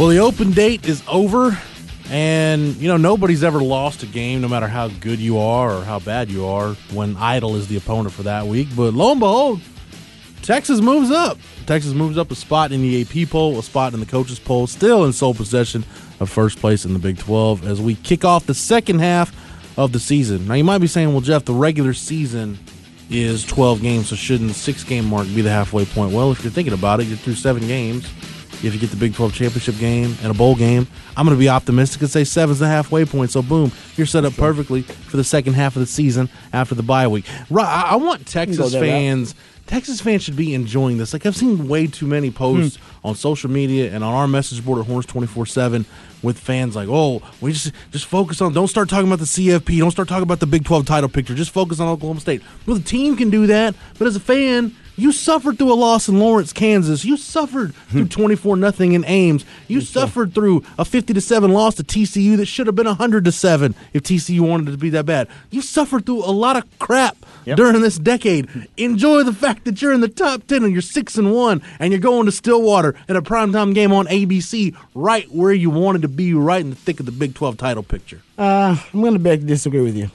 Well, the open date is over, and you know nobody's ever lost a game, no matter how good you are or how bad you are, when Idle is the opponent for that week. But lo and behold, Texas moves up. Texas moves up a spot in the AP poll, a spot in the coaches poll, still in sole possession of first place in the Big 12 as we kick off the second half of the season. Now you might be saying, "Well, Jeff, the regular season is 12 games, so shouldn't the six game mark be the halfway point?" Well, if you're thinking about it, you're through seven games. If you get the Big 12 championship game and a bowl game, I'm going to be optimistic and say seven's the halfway point. So, boom, you're set up perfectly for the second half of the season after the bye week. Right, I I want Texas fans. Texas fans should be enjoying this. Like I've seen way too many posts on social media and on our message board at Horns twenty four seven with fans like, "Oh, we just just focus on. Don't start talking about the CFP. Don't start talking about the Big Twelve title picture. Just focus on Oklahoma State." Well, the team can do that, but as a fan, you suffered through a loss in Lawrence, Kansas. You suffered through twenty four nothing in Ames. You suffered through a fifty to seven loss to TCU that should have been hundred to seven if TCU wanted it to be that bad. You suffered through a lot of crap during this decade. Enjoy the fact that you're in the top ten and you're six and one, and you're going to Stillwater in a primetime game on ABC, right where you wanted to be, right in the thick of the Big Twelve title picture. Uh, I'm going to beg to disagree with you.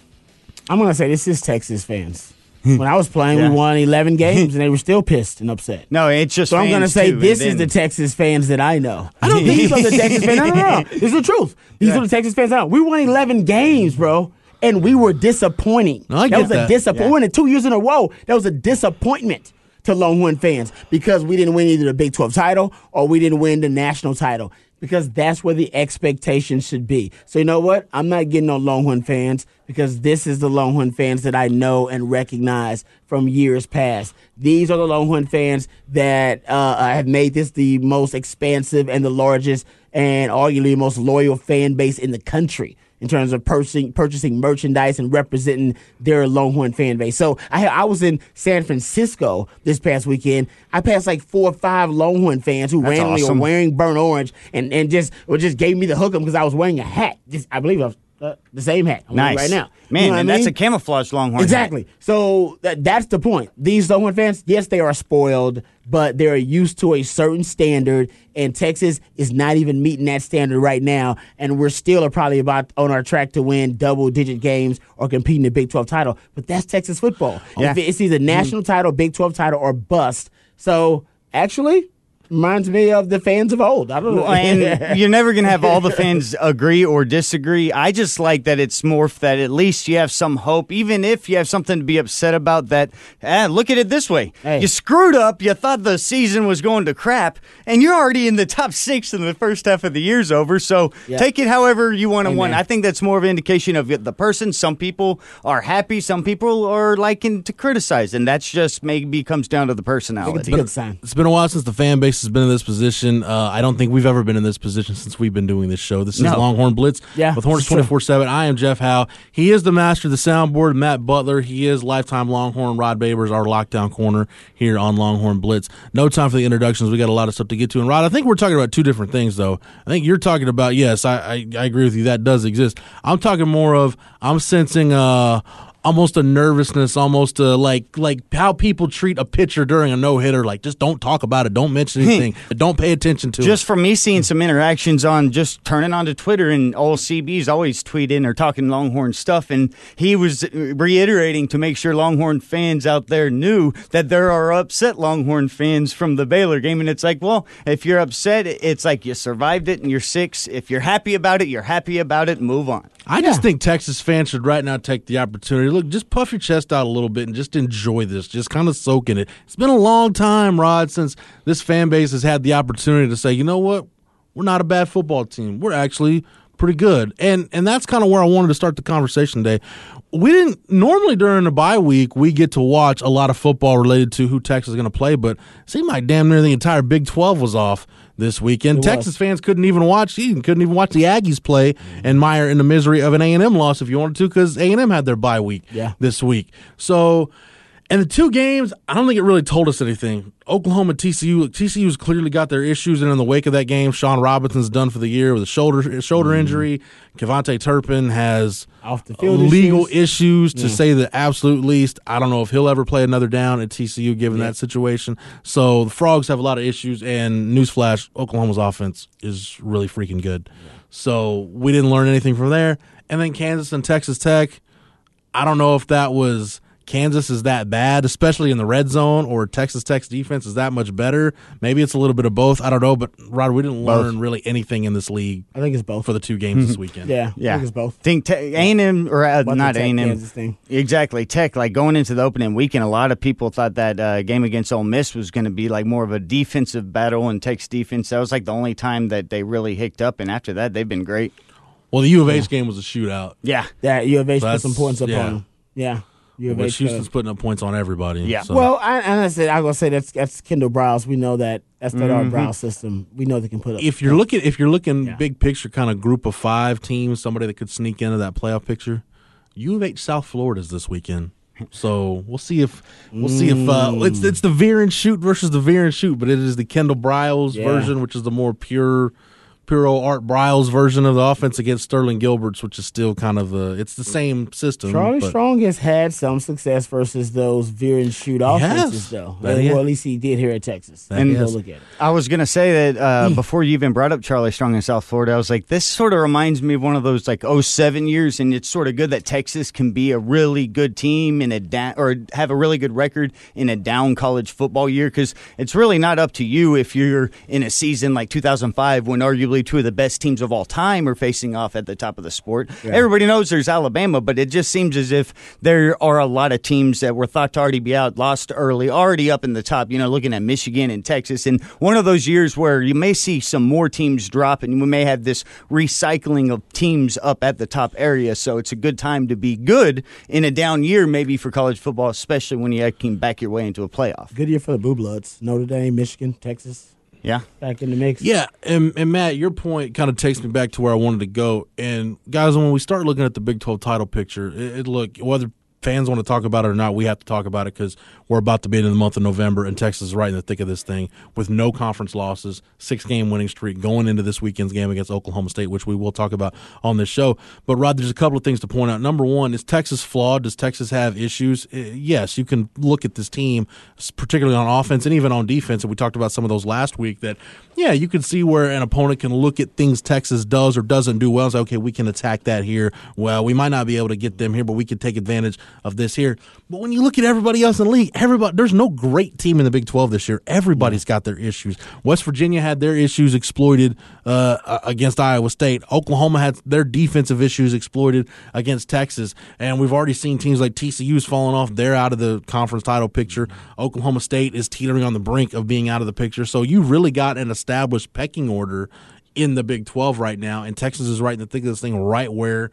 I'm going to say this is Texas fans. Hmm. when I was playing, Yeah. we won 11 games and they were still pissed and upset. No, it's just. So I'm going to say too, this and is the Texas fans that I know. I don't think these are the Texas fans. No, no, no. This is the truth. These are the Texas fans I know. We won 11 games, bro. And we were disappointing. No, I that get was a disappointment. We won it two years in a row. That was a disappointment to Longhorn fans because we didn't win either the Big 12 title or we didn't win the national title because that's where the expectation should be. So you know what? I'm not getting on Longhorn fans because this is the Longhorn fans that I know and recognize from years past. These are the Longhorn fans that uh, have made this the most expansive and the largest and arguably the most loyal fan base in the country in terms of purchasing purchasing merchandise and representing their Longhorn fan base. So I I was in San Francisco this past weekend. I passed like four or five Longhorn fans who That's randomly awesome. were wearing burnt orange and, and just or just gave me the hook 'em because I was wearing a hat. Just I believe I was uh, the same hat I'm Nice. right now. Man, You know and I that's a camouflage longhorn. hat. Exactly. So that, that's the point. These Longhorn fans, yes, they are spoiled, but they're used to a certain standard, and Texas is not even meeting that standard right now. And we're still are probably about on our track to win double digit games or compete in the Big 12 title. But that's Texas football. Yeah. If It's either national title, Big 12 title, or bust. So actually, reminds me of the fans of old. I don't know. Well, and you're never gonna have all the fans agree or disagree. I just like that it's morphed that at least you have some hope, even if you have something to be upset about. That eh, look at it this way: Hey. you screwed up. You thought the season was going to crap, and you're already in the top six in the first half of the year's over. So Yeah. take it however you want to Amen. win. I think that's more of an indication of the person. Some people are happy. Some people are liking to criticize, and that's just maybe comes down to the I think it's a personality. good sign. It's been a while since the fan base has been in this position. Uh, I don't think we've ever been in this position since we've been doing this show. This is No. Longhorn Blitz Yeah, with Horns twenty four seven. I am Jeff Howe. He is the master of the soundboard. Matt Butler. He is lifetime Longhorn. Rod Babers, our lockdown corner here on Longhorn Blitz. No time for the introductions. We got a lot of stuff to get to. And Rod, I think we're talking about two different things, though. I think you're talking about yes, I I, I agree with you. That does exist. I'm talking more of I'm sensing uh almost a nervousness, almost a, like like how people treat a pitcher during a no hitter. Like just don't talk about it, don't mention hmm. anything, don't pay attention to Just it. Just from me seeing some interactions on just turning onto Twitter and all CBs always tweeting or talking Longhorn stuff, and he was reiterating to make sure Longhorn fans out there knew that there are upset Longhorn fans from the Baylor game, and it's like, well, if you're upset, it's like you survived it and you're six. If you're happy about it, you're happy about it. Move on. I just think Texas fans should right now take the opportunity. Look, just puff your chest out a little bit and just enjoy this. Just kind of soak in it. It's been a long time, Rod, since this fan base has had the opportunity to say, you know what, we're not a bad football team. We're actually pretty good. And and that's kind of where I wanted to start the conversation today. We didn't normally during the bye week we get to watch a lot of football related to who Texas is going to play, but it seemed like damn near the entire Big 12 was off this weekend. It Texas was. fans couldn't even watch even couldn't even watch the Aggies play and Meyer in the misery of an A&M loss if you wanted to cuz A&M had their bye week Yeah. this week. So and the two games, I don't think it really told us anything. Oklahoma, TCU, TCU's clearly got their issues, and in the wake of that game, Shawn Robinson's done for the year with a shoulder shoulder mm-hmm. injury. KaVontae Turpin has Off the field legal issues. issues, to say the absolute least. I don't know if he'll ever play another down at TCU given that situation. So the Frogs have a lot of issues, and newsflash: Oklahoma's offense is really freaking good. So we didn't learn anything from there. And then Kansas and Texas Tech. I don't know if that was Kansas is that bad, especially in the red zone, or Texas Tech's defense is that much better. Maybe it's a little bit of both. I don't know, but Rod, we didn't learn really anything in this league I think it's both. for the two games this weekend. yeah, Yeah, I think it's both. Think te- A&M or uh, Wasn't A&M. Kansas thing. Exactly, Tech. Like going into the opening weekend, a lot of people thought that uh, game against Ole Miss was going to be like more of a defensive battle, and Tech's defense that was like the only time that they really hicked up. And after that, they've been great. Well, the U of H game was a shootout, Yeah, That U of H put That's- some points up yeah. on them. Yeah, U of which H. Houston's putting up points on everybody. Yeah. so. Well, I, and I said I was gonna say that's that's Kendall Briles. We know that that's that our Mm-hmm. Briles system. We know they can put up. if you're looking, if you're looking Yeah. big picture, kind of group of five teams, somebody that could sneak into that playoff picture, U of H South Florida's this weekend. So we'll see if we'll see if uh, it's it's the veer and shoot versus the veer and shoot, but it is the Kendall Briles Yeah. version, which is the more pure, pure old Art Briles version of the offense against Sterling Gilbert's, which is still kind of the it's the same system. Charlie but- Strong has had some success versus those veer and shoot offenses, has. though. That well, has. at least he did here at Texas. That And he go look at it. I was gonna say that uh, before you even brought up Charlie Strong in South Florida. I was like, this sort of reminds me of one of those like 07 years, and it's sort of good that Texas can be a really good team in a down or have a really good record in a down college football year because it's really not up to you if you're in a season like 2005 when arguably two of the best teams of all time are facing off at the top of the sport. Everybody knows there's Alabama, but it just seems as if there are a lot of teams that were thought to already be out, lost early, already up in the top. You know, looking at Michigan and Texas, and one of those years where you may see some more teams drop, and we may have this recycling of teams up at the top area. So it's a good time to be good in a down year, maybe for college football, especially when you can back your way into a playoff. Good year for the Blue Bloods. Notre Dame, Michigan, Texas, Yeah. back in the mix. Yeah, and, and Matt, your point kind of takes me back to where I wanted to go. And guys, when we start looking at the Big Twelve title picture, it, it look whether fans want to talk about it or not, we have to talk about it because we're about to be in the month of November, and Texas is right in the thick of this thing with no conference losses, six game winning streak going into this weekend's game against Oklahoma State, which we will talk about on this show. But Rod, there's a couple of things to point out. Number one, is Texas flawed? Does Texas have issues? Uh, Yes, you can look at this team, particularly on offense and even on defense. And we talked about some of those last week. That yeah, you can see where an opponent can look at things Texas does or doesn't do well. and say, okay, we can attack that here. Well, we might not be able to get them here, but we can take advantage of this here. But when you look at everybody else in the league, everybody there's no great team in the Big 12 this year. Everybody's got their issues. West Virginia had their issues exploited uh, against Iowa State. Oklahoma had their defensive issues exploited against Texas, and we've already seen teams like TCU's falling off. They're out of the conference title picture. Oklahoma State is teetering on the brink of being out of the picture. So you really got an established pecking order in the Big 12 right now, and Texas is right in the thick of this thing, right where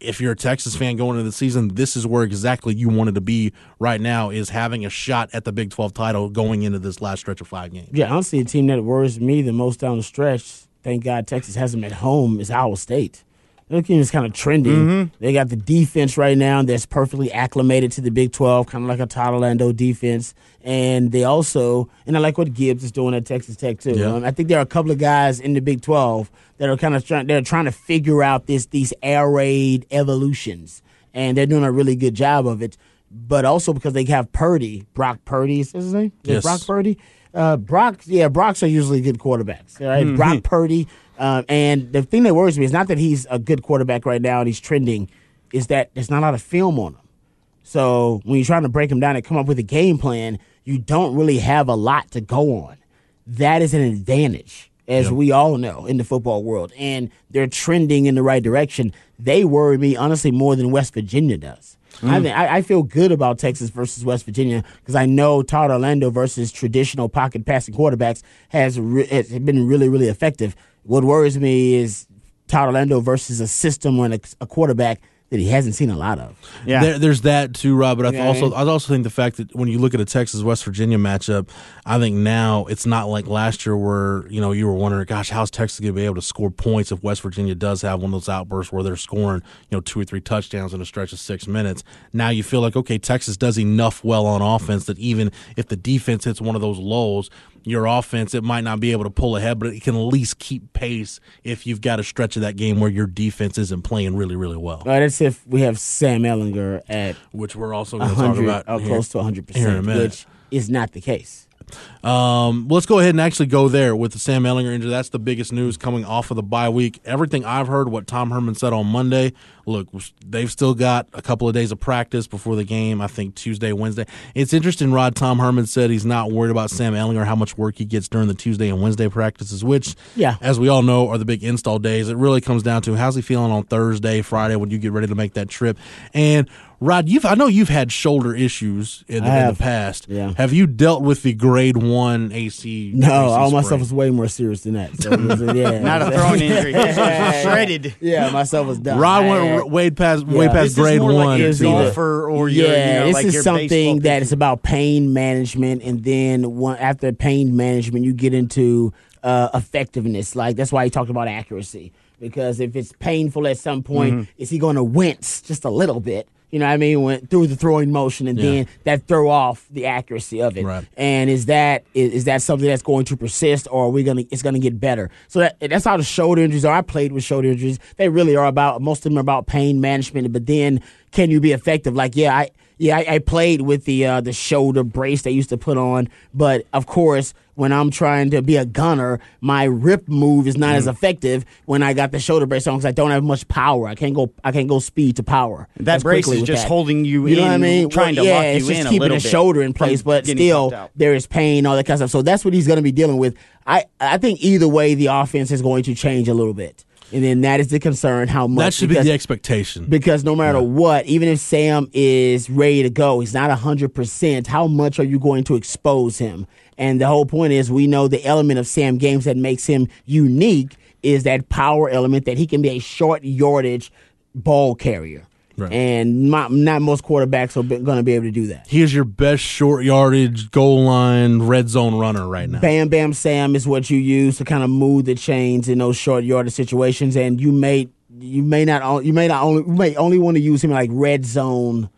if you're a Texas fan going into the season, this is where exactly you wanted to be right now is having a shot at the Big 12 title going into this last stretch of five games. Yeah, honestly, the team that worries me the most down the stretch, thank God Texas has them at home, is Iowa State. Their team is kind of trending. Mm-hmm. They got the defense right now that's perfectly acclimated to the Big 12, kind of like a Todd Orlando defense. And they also, and I like what Gibbs is doing at Texas Tech too. Yeah. Um, I think there are a couple of guys in the Big 12 that are kind of trying. They're trying to figure out this these air raid evolutions, and they're doing a really good job of it. But also because they have Purdy, Brock Purdy is his name. Yes. Brock Purdy. Uh, Brock, yeah, Brocks are usually good quarterbacks. All right? Brock Purdy. Um, and the thing that worries me is not that he's a good quarterback right now and he's trending, is that there's not a lot of film on him. So when you're trying to break him down and come up with a game plan, you don't really have a lot to go on. That is an advantage, as we all know in the football world. And they're trending in the right direction. They worry me, honestly, more than West Virginia does. I think I, I feel good about Texas versus West Virginia because I know Todd Orlando versus traditional pocket passing quarterbacks has, re- has been really really effective. What worries me is Todd Orlando versus a system and a, a quarterback that he hasn't seen a lot of. Yeah. There, there's that too, Rob. But I th- Yeah, also I also think the fact that when you look at a Texas West Virginia matchup, I think now it's not like last year where you know you were wondering, gosh, how's Texas going to be able to score points if West Virginia does have one of those outbursts where they're scoring you know two or three touchdowns in a stretch of six minutes. Now you feel like okay, Texas does enough well on offense that even if the defense hits one of those lows. Your offense, it might not be able to pull ahead, but it can at least keep pace if you've got a stretch of that game where your defense isn't playing really, really well. Uh, that's if we have Sam Ehlinger at Which we're also going to talk about or here- close to 100 here in a percent, which is not the case. Um, let's go ahead and actually go there with the Sam Ehlinger injury. That's the biggest news coming off of the bye week. Everything I've heard, what Tom Herman said on Monday. Look, they've still got a couple of days of practice before the game. I think Tuesday, Wednesday. It's interesting. Rod Tom Herman said he's not worried about Sam Ehlinger, how much work he gets during the Tuesday and Wednesday practices, which, Yeah. as we all know, are the big install days. It really comes down to how's he feeling on Thursday, Friday when you get ready to make that trip. And Rod, you've I know you've had shoulder issues in the, I in the past. Yeah. Have you dealt with the grade one AC? No, AC all my stuff was way more serious than that. So was, yeah, Not a throwing injury. His shredded. Yeah, myself was done. Rod I went had- r- way past way past This grade more like one. your It's golfer or yeah, your, you know, this like is your something baseball that pitcher. is about pain management, and then one, after pain management, you get into uh, effectiveness. Like that's why he talked about accuracy, because if it's painful at some point, Mm-hmm. is he going to wince just a little bit? You know what I mean? Went through the throwing motion, and Yeah. then that throw off the accuracy of it. Right. And is that is, is that something that's going to persist, or are we gonna it's gonna get better? So that, that's how the shoulder injuries are. I played with shoulder injuries. They really are about most of them are about pain management. But then, can you be effective? Like, yeah, I yeah I, I played with the uh, the shoulder brace they used to put on, but of course. When I'm trying to be a gunner, my rip move is not Mm. as effective when I got the shoulder brace on because I don't have much power. I can't go. I can't go speed to power. That brace is just that. holding you You know what I mean? trying Well, to yeah, lock it's you just in a keeping the shoulder in place, but still there is pain, all that kind of stuff. So that's what he's going to be dealing with. I I think either way, the offense is going to change a little bit, and then that is the concern. How much that should be the expectation. because no matter what, even if Sam is ready to go, he's not 100%. How much are you going to expose him? And the whole point is we know the element of Sam Games that makes him unique is that power element that he can be a short yardage ball carrier. Right. And not, not most quarterbacks are going to be able to do that. he is your best short yardage goal line red zone runner right now. Bam Bam Sam is what you use to kind of move the chains in those short yardage situations, and you may you may not you may not only may only want to use him in like red zone,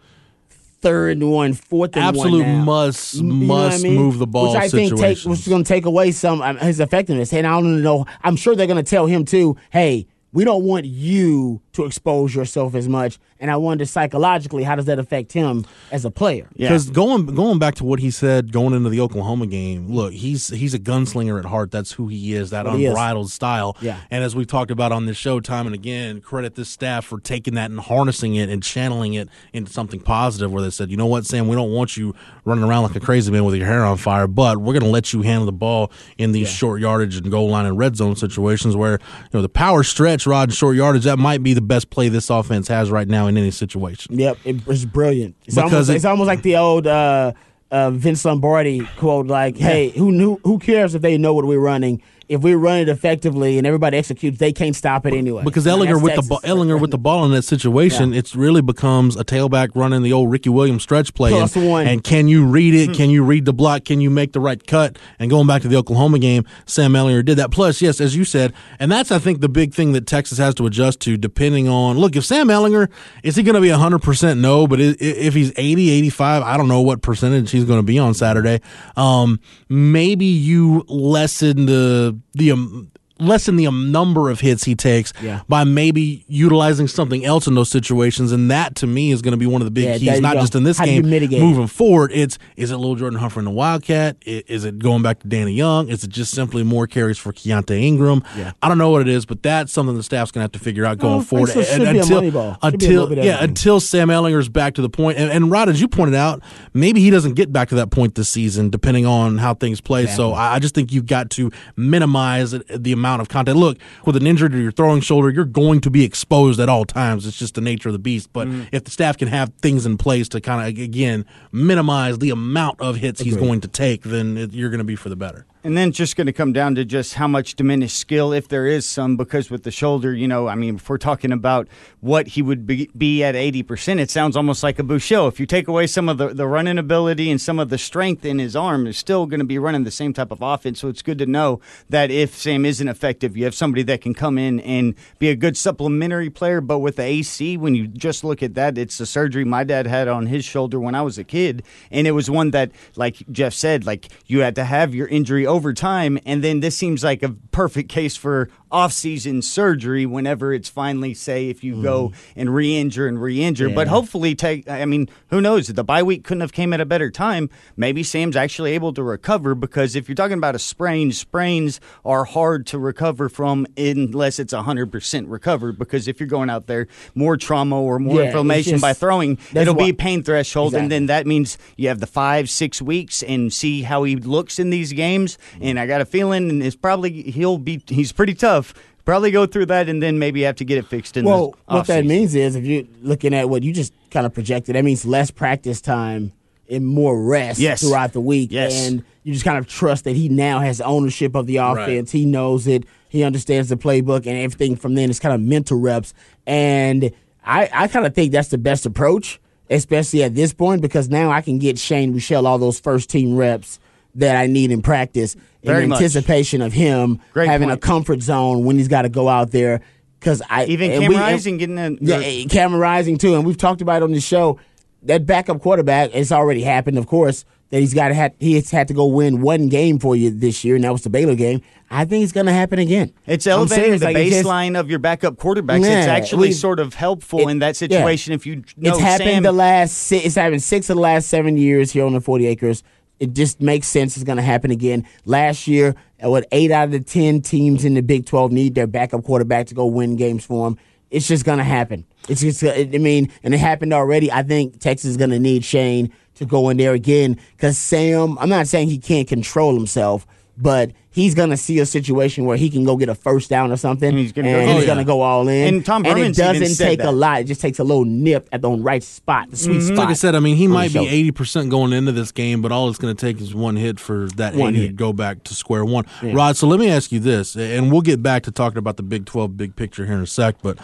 third and one, fourth and Absolute one. now. must You must I mean? move the ball which I think take, which is going to take away some um, his effectiveness. And I don't know. I'm sure they're going to tell him too. Hey, we don't want you to expose yourself as much. And I wonder psychologically, how does that affect him as a player? Yeah. Because going going back to what he said going into the Oklahoma game, look, he's he's a gunslinger at heart. That's who he is. That Well, he is. unbridled style. Yeah. And as we've talked about on this show time and again, credit this staff for taking that and harnessing it and channeling it into something positive. Where they said, you know what, Sam, we don't want you running around like a crazy man with your hair on fire, but we're going to let you handle the ball in these short yardage and goal line and red zone situations where you know the power stretch, rod, and short yardage that might be the best play this offense has right now in any situation. Yep, it, it's brilliant. It's Because almost it- it's almost like the old uh, uh, Vince Lombardi quote, like, "Hey, who knew? Who cares if they know what we're running? If we run it effectively and everybody executes, they can't stop it anyway." Because Ehlinger with the Texas. ball, Ehlinger with the ball in that situation, Yeah. it's really becomes a tailback running the old Ricky Williams stretch play. Plus and, one. Hmm. and can you read it? Can you read the block? Can you make the right cut? And going back to the Oklahoma game, Sam Ehlinger did that. Plus, yes, as you said, and that's I think the big thing that Texas has to adjust to, depending on look if Sam Ehlinger is he going to be hundred percent no, but if he's 80, 85, I don't know what percentage he's going to be on Saturday. Um, maybe you lessen the the. Um, lessen the um, number of hits he takes Yeah. by maybe utilizing something else in those situations, and that to me is going to be one of the big Yeah, keys, not go. just in this How game, moving forward. It's is it little Jordan Humphrey and the Wildcat? Is it going back to Danny Young? Is it just simply more carries for Keontae Ingram? Yeah. I don't know what it is, but that's something the staff's going to have to figure out going I forward. so. Should be a until money ball. Should be a little until yeah, everything. until Sam Ehlinger's back to the point, and, and Rod, as you pointed out, maybe he doesn't get back to that point this season, depending on how things play. So I, I just think you've got to minimize the amount amount of contact. Look, with an injury to your throwing shoulder, you're going to be exposed at all times. It's just the nature of the beast. But Mm-hmm. if the staff can have things in place to kind of again minimize the amount of hits he's going to take, then it, you're going to be for the better. And then just going to come down to just how much diminished skill, if there is some, because with the shoulder, you know, I mean, if we're talking about what he would be, be at 80%, it sounds almost like a Buechele. If you take away some of the, the running ability and some of the strength in his arm, he's still going to be running the same type of offense. So it's good to know that if Sam isn't effective, you have somebody that can come in and be a good supplementary player. But with the AC, when you just look at that, it's the surgery my dad had on his shoulder when I was a kid. And it was one that, like Jeff said, like you had to have your injury over time. And then this seems like a perfect case for off-season surgery whenever it's finally say if you go mm-hmm. and re-injure and re-injure. But hopefully take i mean who knows? The bye week couldn't have came at a better time maybe sam's actually able to recover because if you're talking about a sprain sprains are hard to recover from unless it's 100% recovered because if you're going out there more trauma or more Yeah, inflammation just- by throwing it'll be why- pain threshold. And then that means you have the five six weeks and see how he looks in these games. Mm-hmm. And i got a feeling and it's probably he'll be he's pretty tough probably go through that and then maybe have to get it fixed in Well, the what that means is if you're looking at what you just kind of projected, that means less practice time and more rest Yes. throughout the week. Yes. And you just kind of trust that he now has ownership of the offense. He knows it. He understands the playbook and everything from then is kind of mental reps. And I, I kind of think that's the best approach, especially at this point, because now I can get Shane Buechele all those first team reps that I need in practice Very in much. anticipation of him Great having point. a comfort zone when he's got to go out there. Because I even and Cam we- Rising getting in yeah, Cameron Rising too, and we've talked about it on the show. That backup quarterback, it's already happened, of course. That he's got to had he has had to go win one game for you this year, and that was the Baylor game. I think it's going to happen again. It's elevating serious, the like, it's just- baseline of your backup quarterbacks. it's actually sort of helpful it- in that yeah. situation if you know it's happened Sam, the last. It's happened six of the last seven years here on the Forty Acres. It just makes sense. It's going to happen again. Last year, uh, what eight out of the ten teams in the Big Twelve need their backup quarterback to go win games for them. It's just going to happen. It's just. uh, I mean, and it happened already. I think Texas is going to need Shane to go in there again because Sam. I'm not saying he can't control himself. But he's gonna see a situation where he can go get a first down or something, And he's gonna go and do he's that. gonna go all in. And Tom and it doesn't said take a lot. It just takes a little nip at the right spot, the sweet spot. Like I said, I mean, he might be eighty percent going into this game, but all it's going to take is one hit for that One eighty to hit. go back to square one. Rod, so let me ask you this, and we'll get back to talking about the Big Twelve big picture here in a sec. But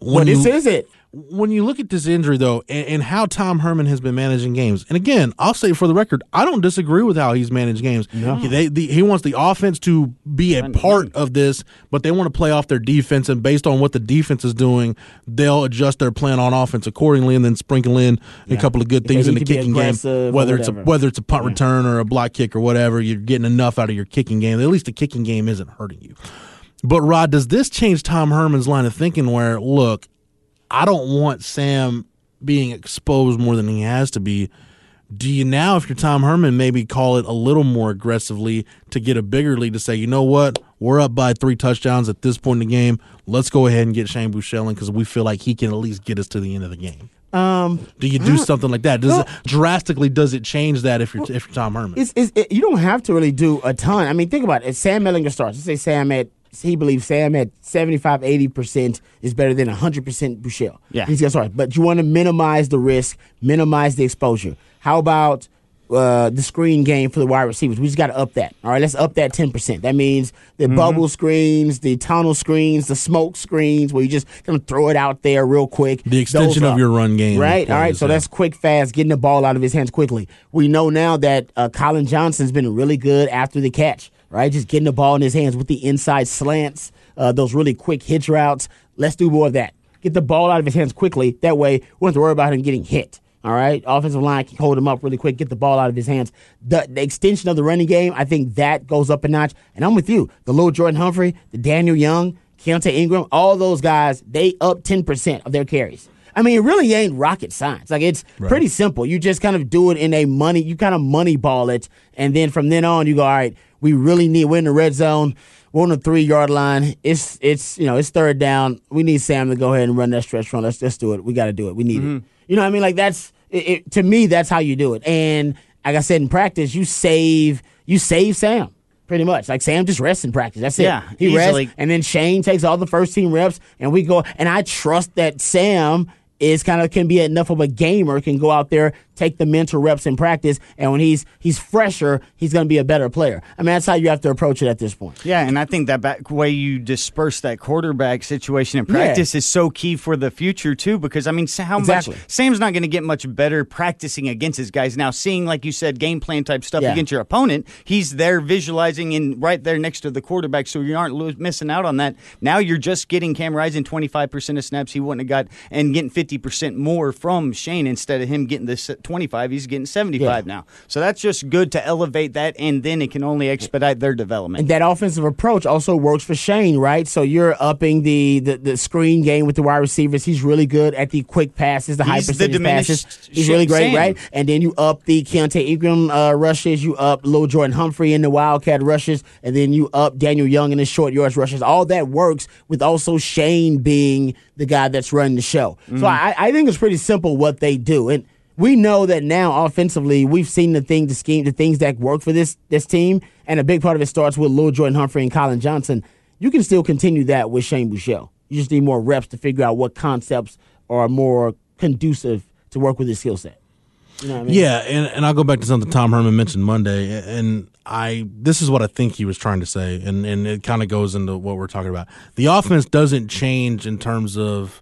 when Well, this you, is it. When you look at this injury though, and, and how Tom Herman has been managing games, and again, I'll say for the record, I don't disagree with how he's managed games. He, they, the, he wants the offense to be a part of this, but they want to play off their defense, and based on what the defense is doing, they'll adjust their plan on offense accordingly, and then sprinkle in a couple of good things in the kicking game, whether it's a whether it's a punt return or a block kick or whatever. You're getting enough out of your kicking game. At least the kicking game isn't hurting you. But Rod, does this change Tom Herman's line of thinking? Where look, I don't want Sam being exposed more than he has to be. Do you now, if you're Tom Herman, maybe call it a little more aggressively to get a bigger lead to say, you know what, we're up by three touchdowns at this point in the game. Let's go ahead and get Shane Bouchelin because we feel like he can at least get us to the end of the game. Um, Do you do something like that? Does it drastically does it change that if you're if you're Tom Herman? it's, it's, it, you don't have to really do a ton. I mean, think about it. If Sam Ehlinger starts, let's say Sam at he believes Sam at 75, 80 percent is better than hundred percent Buechele. Yeah. he's start. But you want to minimize the risk, minimize the exposure. How about uh, the screen game for the wide receivers? We just got to up that. All right, let's up that ten percent. That means the Mm-hmm. bubble screens, the tunnel screens, the smoke screens, where you just kind of throw it out there real quick. The extension Those of up. your run game right? All right, so that's quick, fast, getting the ball out of his hands quickly. We know now that uh, Collin Johnson's been really good after the catch, right? Just getting the ball in his hands with the inside slants, uh, those really quick hitch routes. Let's do more of that. Get the ball out of his hands quickly. That way, we don't have to worry about him getting hit. All right, offensive line can hold him up really quick, get the ball out of his hands. The, the extension of the running game, I think that goes up a notch. And I'm with you. The little Jordan Humphrey, the Daniel Young, Keontae Ingram, all those guys, they up 10% of their carries. I mean, it really ain't rocket science. Like it's pretty simple. You just kind of do it in a money. You kind of money ball it, and then from then on, you go. All right, we really need. We're in the red zone. We're on the three yard line. It's it's you know it's third down. We need Sam to go ahead and run that stretch run. Let's just do it. We got to do it. We need it. Mm-hmm. You know what I mean? Like that's it, it, to me. That's how you do it. And like I said in practice, you save you save Sam. Pretty much, like Sam just rests in practice. That's it. Yeah, he easily. rests, and then Shane takes all the first team reps, and we go. And I trust that Sam is kind of can be enough of a gamer, can go out there, take the mental reps in practice, and when he's he's fresher, he's going to be a better player. I mean, that's how you have to approach it at this point. Yeah, and I think that back way you disperse that quarterback situation in practice is so key for the future too. Because I mean, how Exactly. much Sam's not going to get much better practicing against his guys now. Seeing like you said, game plan type stuff Yeah. against your opponent, he's there visualizing and right there next to the quarterback, so you aren't lo- missing out on that. Now you're just getting Cam Rising twenty five percent of snaps he wouldn't have got, and getting fifty percent more from Shane instead of him getting this twenty five. He's getting seventy five Yeah. now, so that's just good to elevate that, and then it can only expedite their development. And that offensive approach also works for Shane, right? So you're upping the, the, the screen game with the wide receivers. He's really good at the quick passes, the high He's the percentage passes. He's really great, Sam. right? And then you up the Keontae Ingram uh, rushes, you up Lil Jordan Humphrey in the Wildcat rushes, and then you up Daniel Young in the short yards rushes. All that works with also Shane being the guy that's running the show. Mm-hmm. So I, I think it's pretty simple what they do. And we know that now offensively, we've seen the thing, the scheme, the things that work for this this team, and a big part of it starts with Lil Jordan Humphrey and Collin Johnson. You can still continue that with Shane Buechele. You just need more reps to figure out what concepts are more conducive to work with his skill set. You know what I mean? Yeah, and, and I'll go back to something Tom Herman mentioned Monday, and I this is what I think he was trying to say, and, and it kind of goes into what we're talking about. The offense doesn't change in terms of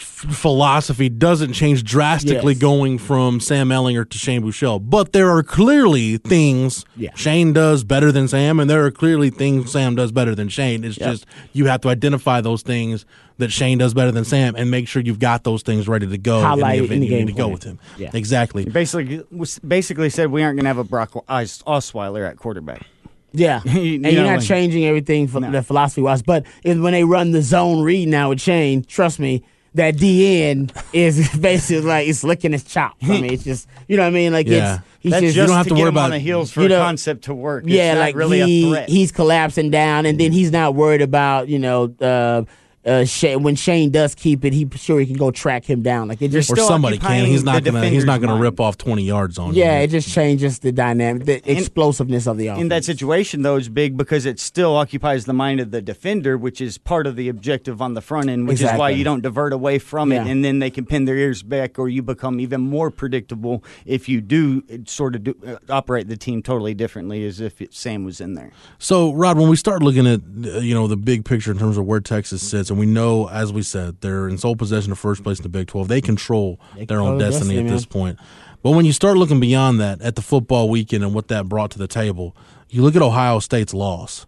philosophy, doesn't change drastically Yes. going from Sam Ehlinger to Shane Buechele, but there are clearly things Yeah. Shane does better than Sam, and there are clearly things Sam does better than Shane. It's just you have to identify those things that Shane does better than Sam, and make sure you've got those things ready to go Highlight in in the event the you need game to go plan. with him. Yeah. Exactly. basically basically said we aren't going to have a Brock Os- Osweiler at quarterback. Yeah, You and know, you're not like- changing everything for No. the philosophy wise. But if, when they run the zone read now with Shane, trust me, that DN is basically like it's licking his chops. I mean, it's just you know what I mean. Like Yeah. it's he's That's just, just don't have to, to get worry him on about- the heels for you a concept to work. It's yeah, not like really he, a threat. he's collapsing down, and then he's not worried about you know. Uh, uh, Shane, when Shane does keep it, he sure he can go track him down. Like it just or somebody can. He's not gonna. He's not gonna mind. rip off twenty yards on you. yeah, it just changes the dynamic, the explosiveness of the offense. in that situation, though, is big because it still occupies the mind of the defender, which is part of the objective on the front end, which is why you don't divert away from Yeah. it, and then they can pin their ears back, or you become even more predictable if you do uh, sort of do, uh, operate the team totally differently, as if it, Sam was in there. So, Rod, when we start looking at uh, you know the big picture in terms of where Texas sits, and we know, as we said, they're in sole possession of first place in the Big Twelve. They control their own destiny destiny, at this man. point. But when you start looking beyond that, at the football weekend and what that brought to the table, you look at Ohio State's loss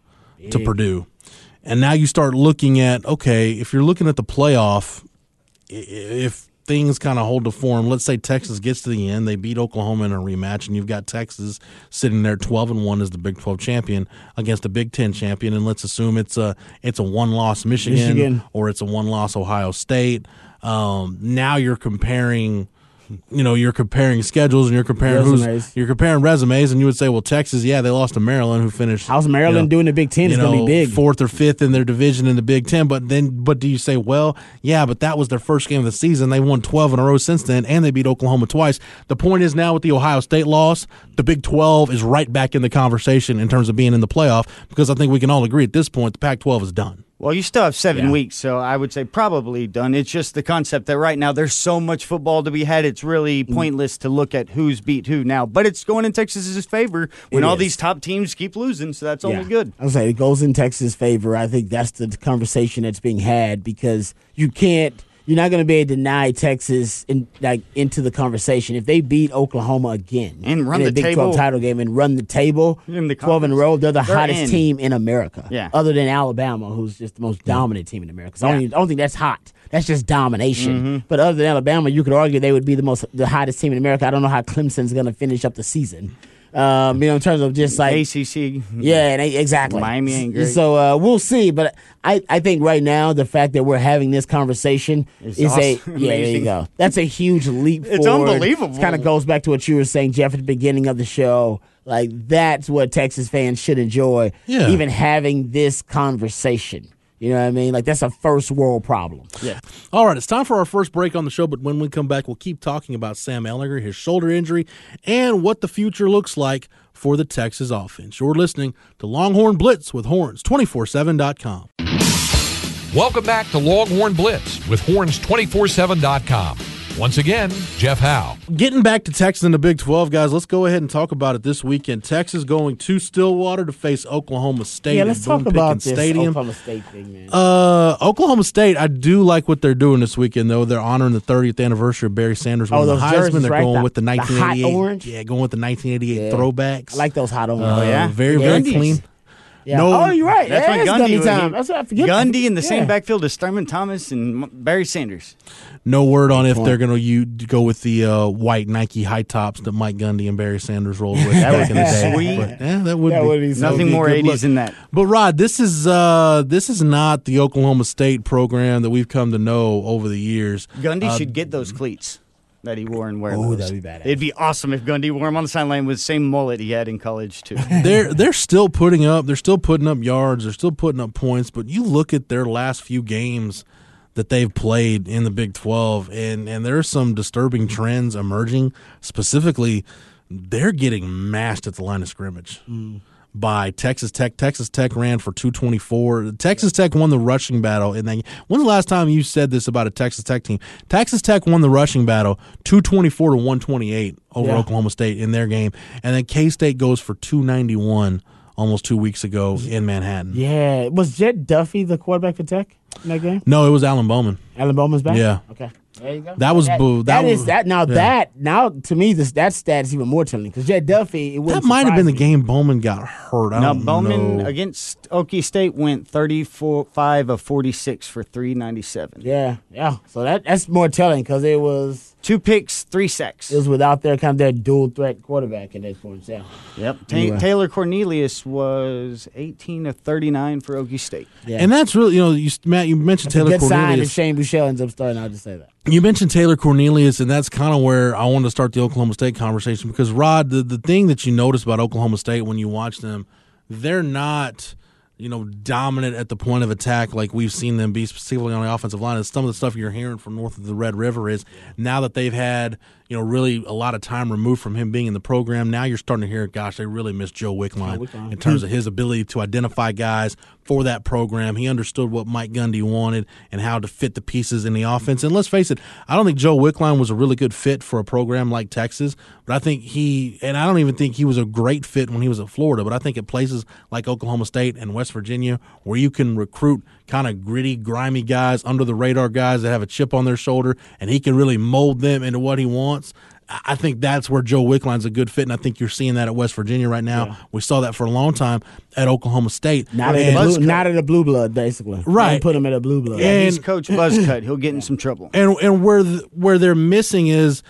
to Purdue, and now you start looking at okay, if you're looking at the playoff, if things kind of hold to form, let's say Texas gets to the end, they beat Oklahoma in a rematch, and you've got Texas sitting there twelve and one as the Big Twelve champion against a Big Ten champion, and let's assume it's a it's a one loss Michigan, Michigan. or it's a one loss Ohio State. Um, now you're comparing. You know, you're comparing schedules and you're comparing Resumes. who's you're comparing resumes, and you would say, well, Texas, yeah, they lost to Maryland, who finished. How's Maryland you know, doing the Big Ten is gonna be big. fourth or fifth in their division in the Big Ten. But then, but do you say, well, yeah, but that was their first game of the season. They won twelve in a row since then, and they beat Oklahoma twice. The point is now with the Ohio State loss, the Big Twelve is right back in the conversation in terms of being in the playoff because I think we can all agree at this point the Pac-12 is done. Well, you still have seven Yeah. weeks, so I would say probably done. It's just the concept that right now there's so much football to be had. It's really Mm. pointless to look at who's beat who now. But it's going in Texas's favor when It all is. these top teams keep losing, so that's only good. I was say it goes in Texas's favor. I think that's the conversation that's being had because you can't. You're not going to be able to deny Texas in, like into the conversation if they beat Oklahoma again And run in a the Big table. 12 title game and run the table In the 12 in a row. They're the They're hottest in. team in America. Yeah. other than Alabama, who's just the most dominant team in America. So I, don't even, I don't think that's hot. That's just domination. Mm-hmm. But other than Alabama, you could argue they would be the most the hottest team in America. I don't know how Clemson's going to finish up the season. Um, you know, in terms of just like ACC, yeah, and exactly. Miami ain't great. So uh, we'll see, but I, I think right now the fact that we're having this conversation It's is a awesome. yeah. There you go. That's a huge leap. It's forward. unbelievable. It kind of goes back to what you were saying, Jeff, at the beginning of the show. Like that's what Texas fans should enjoy. Yeah. Even having this conversation. You know what I mean? Like that's a first world problem. Yeah. All right, it's time for our first break on the show, but when we come back, we'll keep talking about Sam Ehlinger, his shoulder injury, and what the future looks like for the Texas offense. You're listening to Longhorn Blitz with Horns, 247.com. Welcome back to Longhorn Blitz with Horns247.com. Once again, Jeff Howe. Getting back to Texas and the Big 12, guys, let's go ahead and talk about it this weekend. Texas going to Stillwater to face Oklahoma State. Yeah, let's talk about Pickens this Stadium. Oklahoma State thing, man. Uh, Oklahoma State, I do like what they're doing this weekend, though. They're honoring the 30th anniversary of Barry Sanders Oh, winning the those Heisman. jerseys, they're right? going The- with the the hot 1988. orange? Yeah, going with the 1988 Yeah. throwbacks. I like those hot ones. Uh, Oh, yeah? very, Yeah. very Gundy's. clean. yeah. no- oh, you're right. That's yeah, when Gundy Gundy was- time. That's what I forget. Gundy in the same backfield as Thurman Thomas and Barry Sanders. No word on if they're going to you go with the uh, white Nike high tops that Mike Gundy and Barry Sanders rolled with That back in the would be day. sweet. But, yeah, that would That be. would be so Nothing good. more 80s than that. But Rod, this is uh, this is not the Oklahoma State program that we've come to know over the years. Gundy Uh, should get those cleats that he wore and wear Oh, those. that'd be badass. It'd be awesome if Gundy wore them on the sideline with the same mullet he had in college too. they're they're still putting up they're still putting up yards they're still putting up points but you look at their last few games that they've played in the Big 12 and and there's some disturbing trends emerging. Specifically they're getting mashed at the line of scrimmage by Texas Tech. Texas Tech ran for 224 Texas Tech won the rushing battle and then when's the last time you said this about a Texas Tech team? Texas Tech won the rushing battle 224 to 128 over Yeah. Oklahoma State in their game and then K-State goes for 291 almost 2 weeks ago in Manhattan. Yeah. Was Jett Duffey the quarterback for Tech in that game? No, it was Alan Bowman. Alan Bowman's back? Yeah. Okay. There you go. That was boo- that that is was- that now yeah. that now to me this that stat is even more telling because Jett Duffey it That might have been the game Bowman got hurt. I now don't Bowman know. against Okie State went 34 5 of 46 for 397. Yeah, yeah. So that that's more telling because it was Two picks, three sacks. it was without their kind of their dual threat quarterback at that point. Yeah. Yep. Ta- Anyway. Taylor Cornelius was 18 of 39 for Okie State. Yeah. And that's really, you know, you, Matt, you mentioned It's a Taylor good sign if Shane Buechele ends up starting. I'll just say that. You mentioned Taylor Cornelius, and that's kind of where I wanted to start the Oklahoma State conversation because, Rod, the, the thing that you notice about Oklahoma State when you watch them, they're not, you know, dominant at the point of attack like we've seen them be specifically on the offensive line. And some of the stuff you're hearing from north of the Red River is now that they've had, you know, really a lot of time removed from him being in the program, now you're starting to hear, gosh, they really miss Joe Wickline, Wickline. in terms hmm. of his ability to identify guys for that program. He understood what Mike Gundy wanted and how to fit the pieces in the offense. And let's face it, I don't think Joe Wickline was a really good fit for a program like Texas, but I think he, and I don't even think he was a great fit when he was at Florida, but I think at places like Oklahoma State and West Virginia, where you can recruit kind of gritty, grimy guys, under the radar guys that have a chip on their shoulder, and he can really mold them into what he wants. I I think that's where Joe Wickline's a good fit, and I think you're seeing that at West Virginia right now. We saw that for a long time at Oklahoma State. Not And- at the blue, not at a blue blood, basically. Right. Don't put him at a blue blood. And- He's Coach Buzzcut. He'll get in some trouble. and and where th- where they're missing is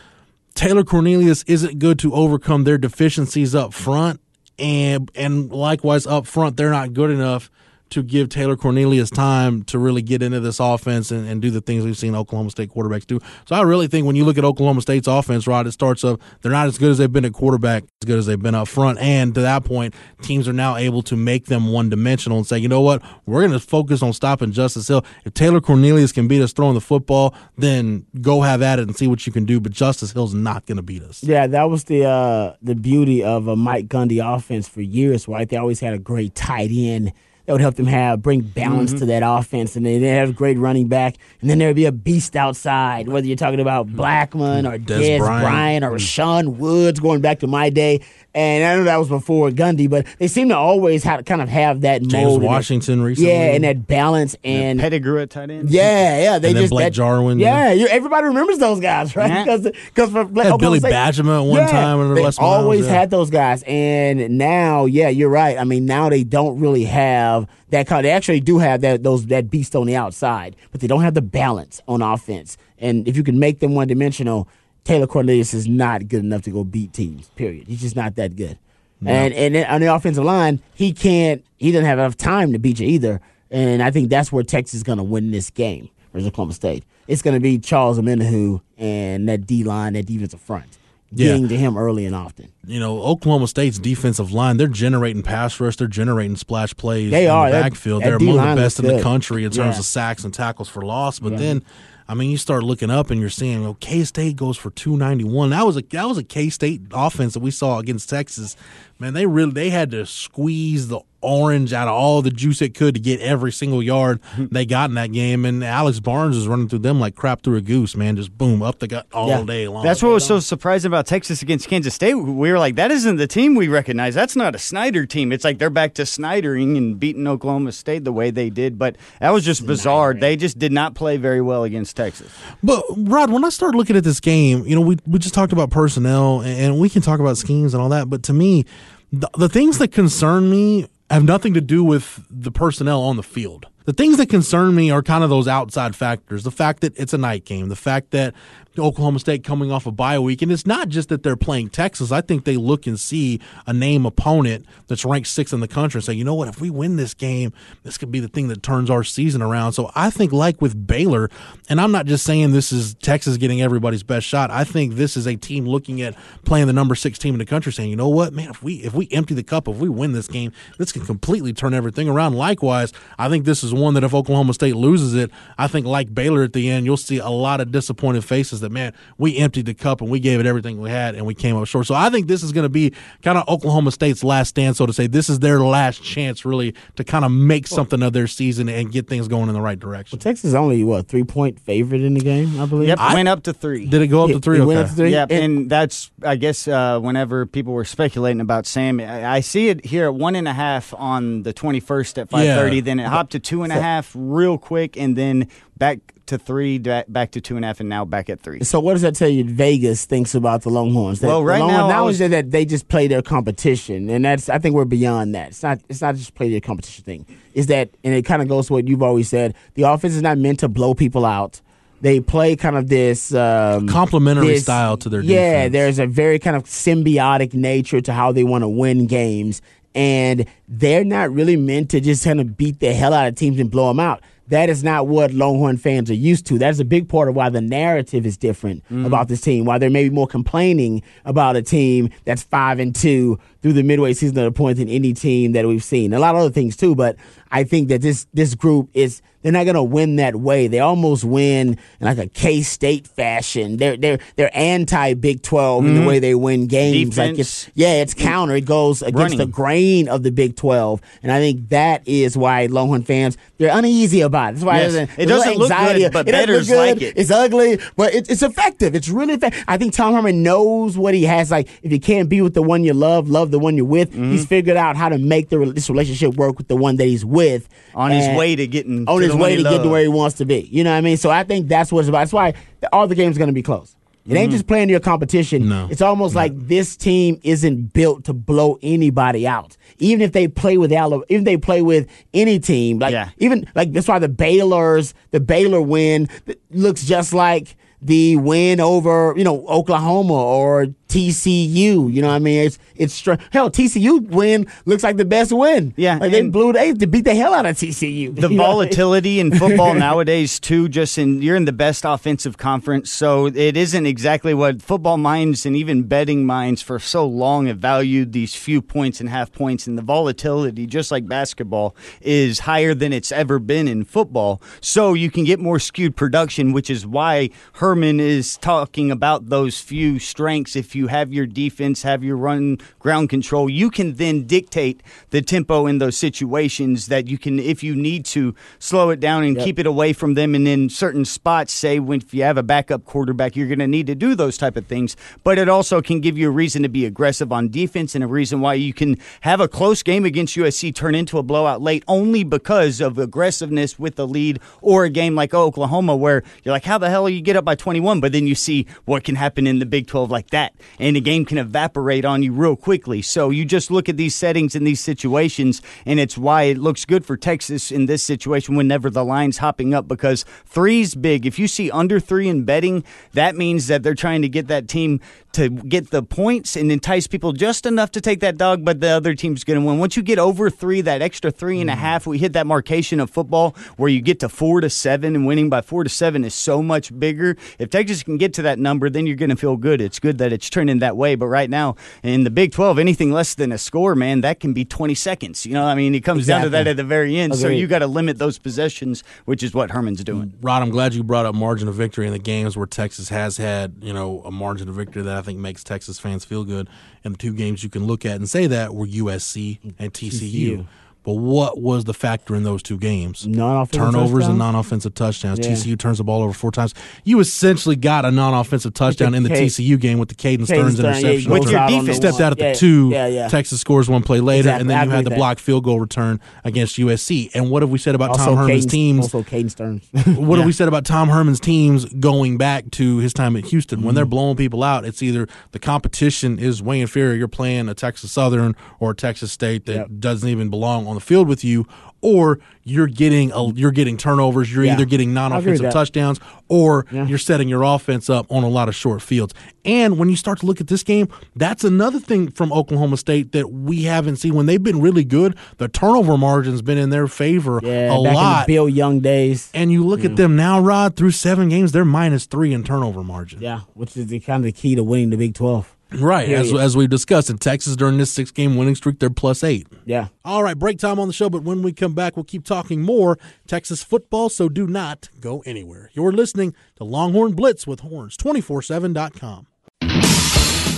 Taylor Cornelius isn't good to overcome their deficiencies up front, and and likewise up front they're not good enough to give Taylor Cornelius time to really get into this offense and, and do the things we've seen Oklahoma State quarterbacks do. So I really think when you look at Oklahoma State's offense, Rod, it starts up they're not as good as they've been at quarterback, as good as they've been up front, and to that point, teams are now able to make them one dimensional and say, you know what, we're going to focus on stopping Justice Hill. If Taylor Cornelius can beat us throwing the football, then go have at it and see what you can do. But Justice Hill's not going to beat us. Yeah, that was the uh, the beauty of a Mike Gundy offense for years, right? They always had a great tight end that would help them have bring balance Mm-hmm. to that offense, and then they have a great running back, and then there would be a beast outside. Whether you're talking about Blackman or Des Des, Bryant. Bryant. or Rashaun Woods, going back to my day, and I know that was before Gundy, but they seem to always have kind of have that James mold, and that- Washington recently. yeah, and that balance and Pettigrew at tight end. yeah, yeah. They And then just Blake that, Jarwin, Yeah, you, everybody remembers those guys, right? Yeah. Because because for Had Billy State- Bajema at one yeah, time under they Les Miles, always yeah. had those guys, and now, yeah, you're right. I mean, now they don't really have that kind. They actually do have that those that beast on the outside, but they don't have the balance on offense. And if you can make them one dimensional, Taylor Cornelius is not good enough to go beat teams. Period. He's just not that good. And and on the offensive line, he can't. He doesn't have enough time to beat you either. And I think that's where Texas is going to win this game versus Oklahoma State. It's going to be Charles Omenihu and that D line, that defensive front. Yeah. getting to him early and often. you know, Oklahoma State's defensive line, they're generating pass rush, they're generating splash plays They in are. the backfield. that They're among D-line the best in the country in terms Yeah. of sacks and tackles for loss. But then I mean, you start looking up and you're seeing, oh, well, K State goes for 291. That was a that was a K State offense that we saw against Texas. Man, they really they had to squeeze the orange out of all the juice it could to get every single yard hmm. they got in that game. And Alex Barnes is running through them like crap through a goose, man. Just boom up the gut all Yeah. day long. That's what was so surprising about Texas against Kansas State. We were like, that isn't the team we recognize. That's not a Snyder team. It's like they're back to Snydering and beating Oklahoma State the way they did. But that was just bizarre. They just did not play very well against Texas. But Rod, when I start looking at this game, you know, we we just talked about personnel, and, and we can talk about schemes and all that. But to me, the, the things that concern me have nothing to do with the personnel on the field. The things that concern me are kind of those outside factors. The fact that it's a night game, the fact that Oklahoma State coming off a bye week, and it's not just that they're playing Texas. I think they look and see a name opponent that's ranked sixth in the country and say, you know what, if we win this game, this could be the thing that turns our season around. So I think, like with Baylor, and I'm not just saying this is Texas getting everybody's best shot. I think this is a team looking at playing the number six team in the country, saying, you know what, man, if we if we empty the cup, if we win this game, this can completely turn everything around. Likewise, I think this is one that if Oklahoma State loses it, I think like Baylor at the end, you'll see a lot of disappointed faces that man, we emptied the cup and we gave it everything we had and we came up short. So I think this is going to be kind of Oklahoma State's last stand, so to say. This is their last chance really to kind of make something of their season and get things going in the right direction. Well, Texas is only what three point favorite in the game, I believe. Yep, I- went up to three. Did it go up Yeah, to three? it went up to three. Yep, And- and that's I guess uh, whenever people were speculating about Sam, I, I see it here at one and a half on the twenty first at five thirty. Yeah. Then it hopped to two and a half real quick, and then back to three, back back to two and a half, and now back at three. So what does that tell you? Vegas thinks about the Longhorns. That Well, right the now, Longhorns, was- only that they just play their competition, and that's I think we're beyond that. It's not it's not just play their competition thing. Is that and it kind of goes to what you've always said. The offense is not meant to blow people out. They play kind of this um, Complementary this- style to their Yeah, defense. there's a very kind of symbiotic nature to how they want to win games, and they're not really meant to just kind of beat the hell out of teams and blow them out. That is not what Longhorn fans are used to. That's a big part of why the narrative is different mm. about this team. Why they're maybe more complaining about a team that's five and two through the midway season of the point than any team that we've seen. A lot of other things too, but I think that this this group is they're not going to win that way. They almost win in like a K State fashion. They're they're they're anti Big 12 in the way they win games. Like it's yeah, it's counter. It goes against Running. the grain of the Big 12, and I think that is why Longhorn fans they're uneasy about it. That's why Yes. It doesn't look good, but it bettors good. like it. It's ugly, but it, it's effective. It's really effective. I think Tom Herman knows what he has. Like if you can't be with the one you love, love the one you're with. Mm-hmm. He's figured out how to make the this relationship work with the one that he's with On his way to getting on to his way to get to where he wants to be. You know what I mean? So I think that's what it's about. That's why all the games are going to be close. It Mm-hmm. ain't just playing your competition. No. It's almost like this team isn't built to blow anybody out. Even if they play with Alabama, even if they play with any team, like Yeah. even like that's why the Baylor's the Baylor win looks just like the win over you know Oklahoma or TCU. You know what I mean? It's it's str- hell TCU win looks like the best win. Yeah, like they blew they to beat the hell out of TCU. the what I mean? volatility in football nowadays too just in you're in the best offensive conference so it isn't exactly what football minds and even betting minds for so long have valued these few points and half points and the volatility just like basketball is higher than it's ever been in football so you can get more skewed production which is why Herman is talking about those few strengths if you have your defense have your run ground control you can then dictate the tempo in those situations that you can if you need to slow it down and keep it away from them. And in certain spots say when if you have a backup quarterback you're going to need to do those type of things. But it also can give you a reason to be aggressive on defense and a reason why you can have a close game against USC turn into a blowout late only because of aggressiveness with the lead or a game like Oklahoma where you're like how the hell you get up by 21 but then you see what can happen in the Big 12 like that and the game can evaporate on you real quickly so you just look at these settings in these situations and it's why it looks good for Texas in this situation whenever the line's hopping up because three's big if you see under 3 in betting that means that they're trying to get that team to get the points and entice people just enough to take that dog, but the other team's going to win. Once you get over three, that extra three and a mm. half, we hit that marcation of football where you get to four to seven, and winning by four to seven is so much bigger. If Texas can get to that number, then you're going to feel good. It's good that it's trending. Trending that way. But right now in the Big 12, anything less than a score, man, that can be 20 seconds. You know, I mean, it comes down to that at the very end. So you got to limit those possessions, which is what Herman's doing. Rod, I'm glad you brought up margin of victory in the games where Texas has had, you know, a margin of victory that I think makes Texas fans feel good. And the two games you can look at and say that were USC and TCU. TCU. But what was the factor in those two games? Non-offensive Turnovers and non-offensive touchdowns. Yeah. TCU turns the ball over four times. You essentially got a non-offensive touchdown in the K- TCU game with the Caden Caden Sterns Stern, yeah, interception. With your the defense. stepped out at the Yeah, two. Yeah, yeah. Texas scores one play later, Exactly. and then you had the blocked field goal return against USC. And what have we said about Also, Tom Herman's Caden- teams? Also, Caden Sterns. what have we said about Tom Herman's teams going back to his time at Houston? When they're mm. blowing people out, it's either the competition is way inferior. You're playing a Texas Southern or a Texas State that Yep. doesn't even belong on the field with you, or you're getting a, you're getting turnovers. You're Yeah. either getting I agree with non-offensive touchdowns or Yeah. you're setting your offense up on a lot of short fields. And when you start to look at this game, that's another thing from Oklahoma State that we haven't seen. When they've been really good, the turnover margin's been in their favor yeah, a back lot. Bill Young days. And you look at them now, Rod, through seven games, they're minus three in turnover margin. Yeah, which is the kind of the key to winning the Big Twelve. Right. As, Period. as we discussed, in Texas during this six game winning streak, they're plus eight. Yeah. All right, break time on the show, but when we come back, we'll keep talking more Texas football, so do not go anywhere. You're listening to Longhorn Blitz with Horns247.com.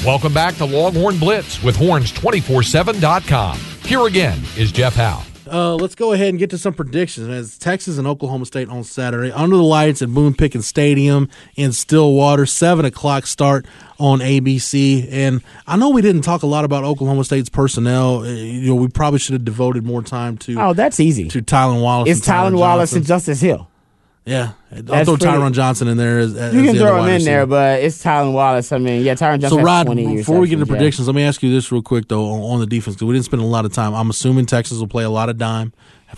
Welcome back to Longhorn Blitz with Horns247.com. Here again is Jeff Howe. Uh, let's go ahead and get to some predictions. As Texas and Oklahoma State on Saturday, under the lights at Boone Pickens Stadium in Stillwater, seven o'clock start on ABC. And I know we didn't talk a lot about Oklahoma State's personnel. Uh, You know, we probably should have devoted more time to Oh, that's easy. to Tylan Wallace. It's Tyron Tylan Wallace and Justice Hill. Yeah. I'll That's throw pretty- Tyron Johnson in there. As, as You can the throw him wide in there, receiver. but it's Tylan Wallace. I mean, yeah, Tyron Johnson So, has Rod, 20 before we get into predictions, let me ask you this real quick, though, on, on the defense, because we didn't spend a lot of time. I'm assuming Texas will play a lot of dime,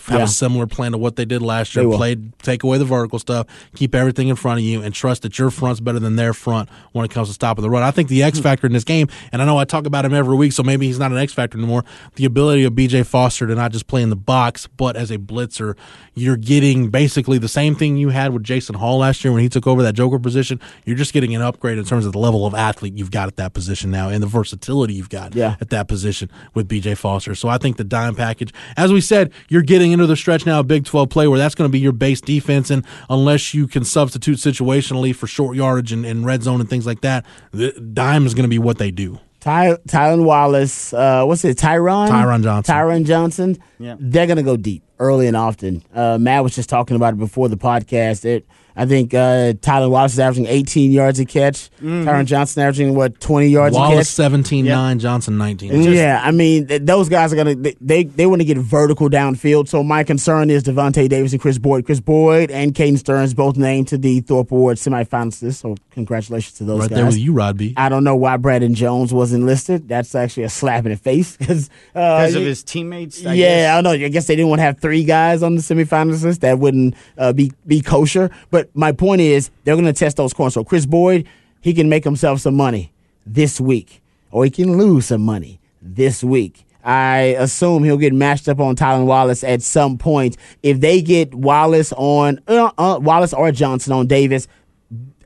have Yeah. a similar plan to what they did last year. Play, take away the vertical stuff, keep everything in front of you, and trust that your front's better than their front when it comes to stopping the run. I think the Hmm. X factor in this game, and I know I talk about him every week, so maybe he's not an X factor anymore. The ability of BJ Foster to not just play in the box, but as a blitzer, you're getting basically the same thing you had with Jason Hall last year when he took over that Joker position. You're just getting an upgrade in terms of the level of athlete you've got at that position now and the versatility you've got Yeah. at that position with BJ Foster. So I think the dime package, as we said, you're getting into the stretch now of Big 12 play where that's going to be your base defense. And unless you can substitute situationally for short yardage and, and red zone and things like that, the dime is going to be what they do. Ty, Tylan Wallace, uh, what's it, Tyron? Tyron Johnson. Tyron Johnson. Yeah. They're going to go deep early and often. Uh, Matt was just talking about it before the podcast. It, I think uh, Tylan Wallace is averaging 18 yards a catch. Tyron Johnson averaging, what, 20 yards a catch? Wallace 17 9, Johnson 19. yeah, I mean th- those guys are gonna they they, they want to get vertical downfield. So my concern is Davante Davis and Kris Boyd. Kris Boyd and Caden Sterns both named to the Thorpe Award semifinalists. So congratulations to those guys. Right guys. there with you, Rod B. I don't know why Brandon Jones wasn't listed. That's actually a slap in the face because Because of his teammates, I Uh, yeah, guess. I don't know. I guess they didn't want to have three guys on the semifinalists list. That wouldn't uh, be be kosher. But my point is, they're going to test those corners. So Kris Boyd, he can make himself some money this week, or he can lose some money this week. I assume he'll get matched up on Tylan Wallace at some point. If they get Wallace on uh, uh, Wallace or Johnson on Davis,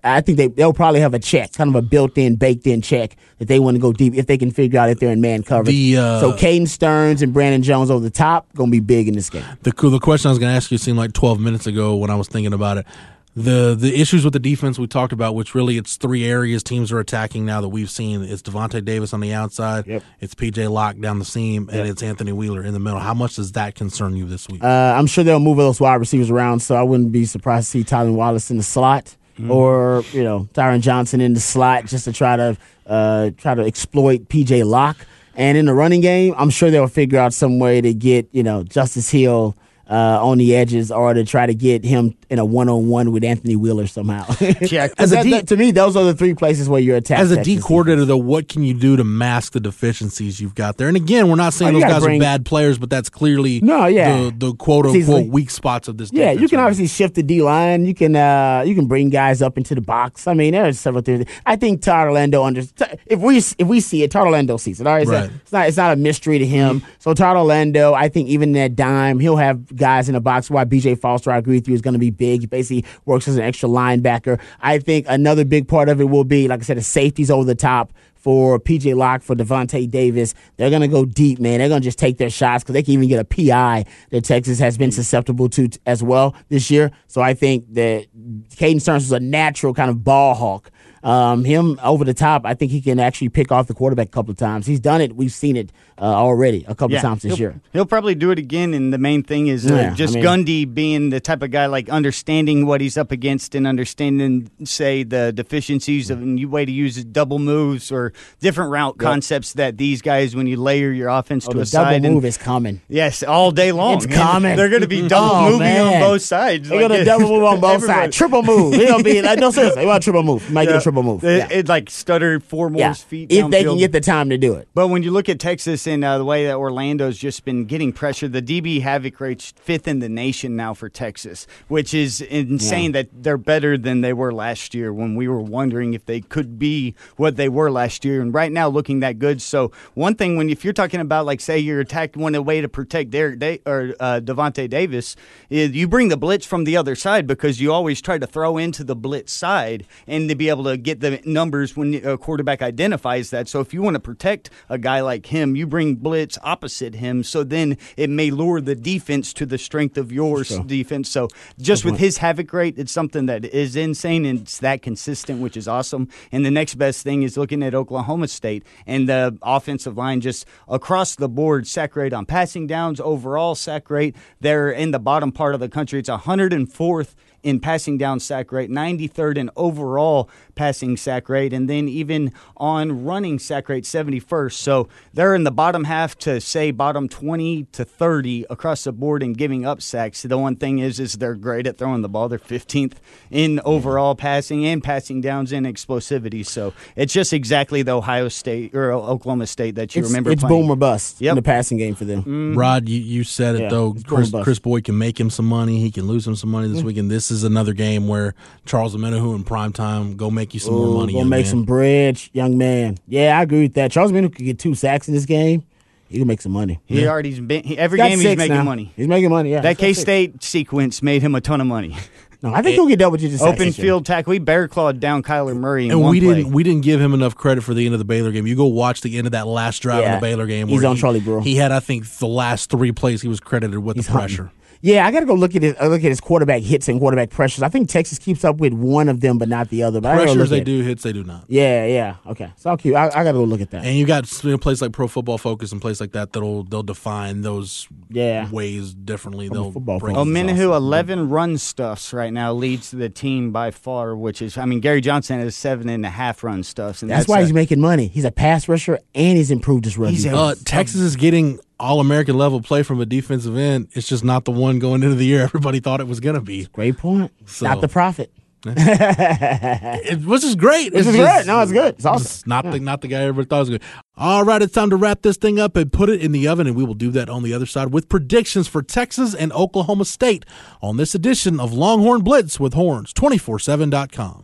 I think they they'll probably have a check, kind of a built-in, baked-in check that they want to go deep if they can figure out if they're in man coverage. The, uh, so Caden Sterns and Brandon Jones over the top gonna be big in this game. the the question I was going to ask you seemed like 12 minutes ago when I was thinking about it. The the issues with the defense we talked about, which really it's three areas teams are attacking now that we've seen. It's Davante Davis on the outside, Yep. it's PJ Locke down the seam, and it's Anthony Wheeler in the middle. How much does that concern you this week? Uh, I'm sure they'll move those wide receivers around, so I wouldn't be surprised to see Tylan Wallace in the slot or you know Tyron Johnson in the slot just to try to uh, try to exploit PJ Locke. And in the running game, I'm sure they'll figure out some way to get you know Justice Hill. Uh, on the edges, or to try to get him in a one-on-one with Anthony Wheeler somehow. Yeah, As a that- D, that- to me, those are the three places where you're attacked. As a D coordinator, though, what can you do to mask the deficiencies you've got there? And again, we're not saying Oh, those guys bring- are bad players, but that's clearly No, yeah. the, the quote unquote weak spots of this. Yeah, you can right obviously shift the D line. You can uh, you can bring guys up into the box. I mean, there's several things. I think Todd Orlando under if we if we see it, Todd Orlando sees it. All right, it's, Right. not, it's not it's not a mystery to him. So Todd Orlando, I think even that dime, he'll have guys in the box. Why B.J. Foster, I agree with you, is going to be big. He basically works as an extra linebacker. I think another big part of it will be, like I said, the safeties over the top for PJ Locke, for Davante Davis. They're going to go deep, man. They're going to just take their shots because they can even get a PI that Texas has been susceptible to t- as well this year. So I think that Caden Sterns was a natural kind of ball hawk. Um, him over the top, I think he can actually pick off the quarterback a couple of times. He's done it. We've seen it uh, already a couple of times this he'll, year. He'll probably do it again, and the main thing is uh, Yeah, just I mean- Gundy being the type of guy like understanding what he's up against and understanding, say, the deficiencies of and you way to use double moves or different route concepts that these guys, when you layer your offense Oh, to a double side, move and, is coming. yes, all day long. It's coming. They're going to be double Oh, moving on both sides. They're Like, gonna double move on both sides. Triple move. They're gonna be like no sense. They want triple move. Might get a triple move. It, Yeah. it, like stuttered four more Yeah. feet. If they can get the time to do it. But when you look at Texas and uh, the way that Orlando's just been getting pressure, the DB havoc rate's fifth in the nation now for Texas, which is insane that they're better than they were last year when we were wondering if they could be what they were last year. And right now, looking that good. So one thing, when if you're talking about like say you're attacked one way to protect Derek Day, or uh, Davante Davis, is you bring the blitz from the other side because you always try to throw into the blitz side and to be able to get the numbers when a quarterback identifies that. So if you want to protect a guy like him, you bring blitz opposite him. So then it may lure the defense to the strength of your s defense. So just with his havoc rate, it's something that is insane and it's that consistent, which is awesome. And the next best thing is looking at Oklahoma State and the offensive line just across the board sack rate on passing downs, overall sack rate. They're in the bottom part of the country. It's 104th in passing down sack rate, 93rd in overall passing sack rate, and then even on running sack rate, 71st. So they're in the bottom half to say bottom 20 to 30 across the board in giving up sacks. The one thing is, is they're great at throwing the ball. They're 15th in overall passing and passing downs and explosivity. So it's just exactly the Ohio State or Oklahoma State that you It's, remember. it's playing. boom or bust Yep. in the passing game for them. Mm. Rod, you, you said it Yeah, though. Chris. Kris Boyd can make him some money. He can lose him some money this mm. weekend. This is another game where Charles Omenihu in prime time go make you some Ooh, more money. Gonna make man. some bread, young man. Yeah, I agree with that. Charles Minu could get two sacks in this game. He can make some money. He already's been he, every Got game he's making now. money. He's making money. Yeah, That K State sequence made him a ton of money. No, I think he'll get double digits. sacks Open this field tackle. We bear clawed down Kyler Murray and one we play. didn't we didn't give him enough credit for the end of the Baylor game. You go watch the end of that last drive in the Baylor game. He's where on he, Charlie Brewer. He had I think the last three plays he was credited with He's the hunting. Pressure. Yeah, I got to go look at his uh, look at his quarterback hits and quarterback pressures. I think Texas keeps up with one of them, but not the other. But I gotta go Pressures they do, hits they do not. Yeah, yeah. Okay, so I'll keep. I, I got to go look at that. And you got you know, places like Pro Football Focus and places like that that'll they'll define those Yeah. ways differently. Pro They'll Football break Focus. Oh, is Minahu, 11 run stuffs right now leads the team by far, which is, I mean, Gary Johnson has seven and a half run stuffs. And That's, that's, why a- he's making money. He's a pass rusher and he's improved his run. He's a- defense. Uh, Texas is getting all American level play from a defensive end. It's just not the one going into the year everybody thought it was going to be. Great point. So- Not the profit. It, which is great. This It's is just- good. No, it's good. It's awesome. It's not the not the guy everybody thought was good. All right, it's time to wrap this thing up and put it in the oven, and we will do that on the other side with predictions for Texas and Oklahoma State on this edition of Longhorn Blitz with Horns 247.com.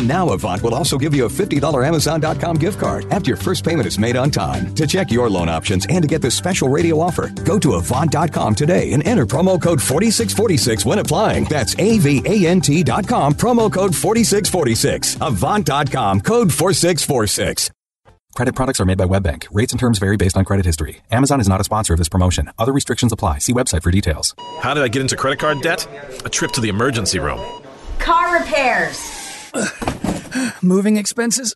now Avant will also give you a $50 Amazon.com gift card after your first payment is made on time. To check your loan options and to get this special radio offer, go to Avant.com today and enter promo code 4646 when applying. That's A-V-A-N-T.com, promo code 4646. Avant.com, code 4646. Credit products are made by WebBank. Rates and terms vary based on credit history. Amazon is not a sponsor of this promotion. Other restrictions apply. See website for details. How did I get into credit card debt? A trip to the emergency room. Car repairs. Moving expenses?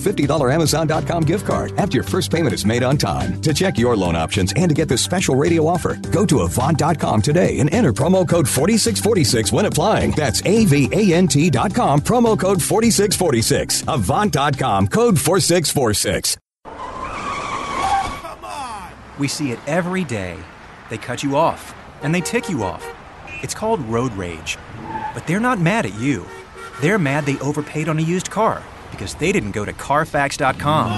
$50 Amazon.com gift card after your first payment is made on time. To check your loan options and to get this special radio offer, go to Avant.com today and enter promo code 4646 when applying. That's A-V-A-N-T.com, promo code 4646. Avant.com, code 4646. Come on! We see it every day. They cut you off, and they tick you off. It's called road rage. But they're not mad at you. They're mad they overpaid on a used car because they didn't go to Carfax.com.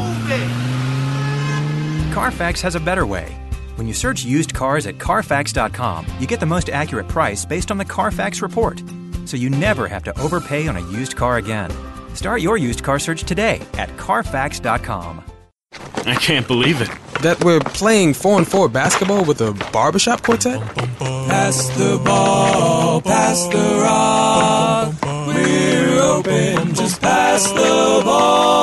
Carfax has a better way. When you search used cars at Carfax.com, you get the most accurate price based on the Carfax report. So you never have to overpay on a used car again. Start your used car search today at Carfax.com. I can't believe it. That we're playing 4 and 4 basketball with a barbershop quartet? Pass the ball, pass the rock. We're open, just pass the ball.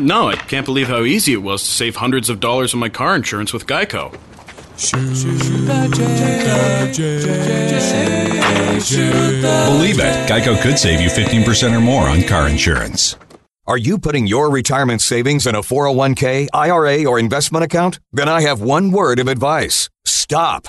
No, I can't believe how easy it was to save hundreds of dollars on my car insurance with Geico. Believe it, Geico could save you 15% or more on car insurance. Are you putting your retirement savings in a 401k, IRA, or investment account? Then I have one word of advice. Stop.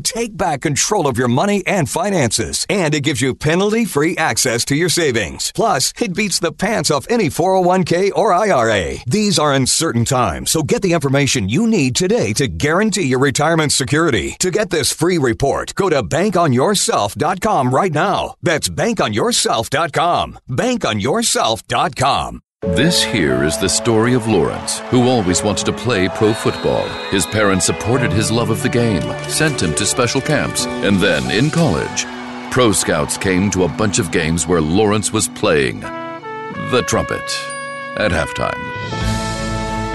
take back control of your money and finances, and it gives you penalty free access to your savings. Plus, it beats the pants off any 401k or IRA. These are uncertain times, so get the information you need today to guarantee your retirement security. To get this free report, go to bankonyourself.com right now. That's bankonyourself.com. Bankonyourself.com. This here is the story of Lawrence, who always wanted to play pro football. His parents supported his love of the game, sent him to special camps, and then in college, pro scouts came to a bunch of games where Lawrence was playing the trumpet at halftime.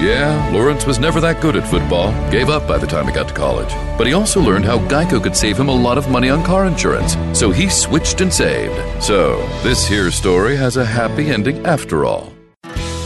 Yeah, Lawrence was never that good at football, gave up by the time he got to college. But he also learned how Geico could save him a lot of money on car insurance, so he switched and saved. So, this here story has a happy ending after all.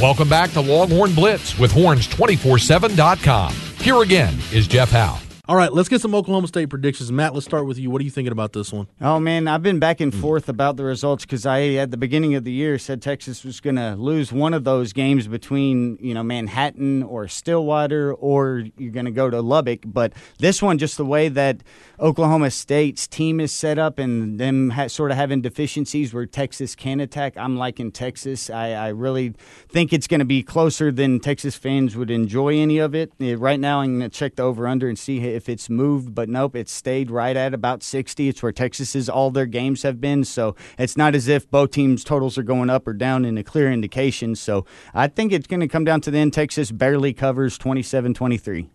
Welcome back to Longhorn Blitz with horns247.com. Here again is Jeff Howe. All right, let's get some Oklahoma State predictions. Matt, let's start with you. What are you thinking about this one? Oh man, I've been back and forth about the results because I, at the beginning of the year, said Texas was going to lose one of those games between you know Manhattan or Stillwater, or you're going to go to Lubbock. But this one, just the way that Oklahoma State's team is set up and them ha- sort of having deficiencies where Texas can attack, I'm liking Texas. I, I really think it's going to be closer than Texas fans would enjoy any of it. Eh, Right now, I'm going to check the over under and see if it's moved, but nope, it's stayed right at about 60. It's where Texas's all their games have been, so it's not as if both teams' totals are going up or down in a clear indication. So I think it's going to come down to the end. Texas barely covers 27 23.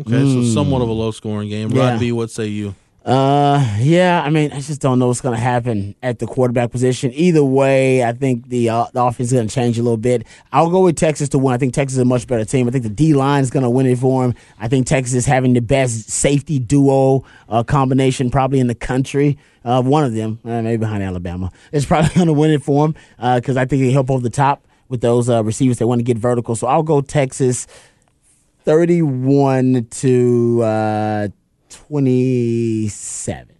Okay, so hmm. somewhat of a low scoring game. Rod Yeah. B, what say you? Uh, yeah. I mean, I just don't know what's going to happen at the quarterback position. Either way, I think the uh, the offense is going to change a little bit. I'll go with Texas to win. I think Texas is a much better team. I think the D line is going to win it for them. I think Texas is having the best safety duo uh, combination probably in the country. Uh, one of them, uh, maybe behind Alabama, is probably going to win it for them because I think they help over the top with those uh, receivers that want to get vertical. So I'll go Texas 31 to uh, 27.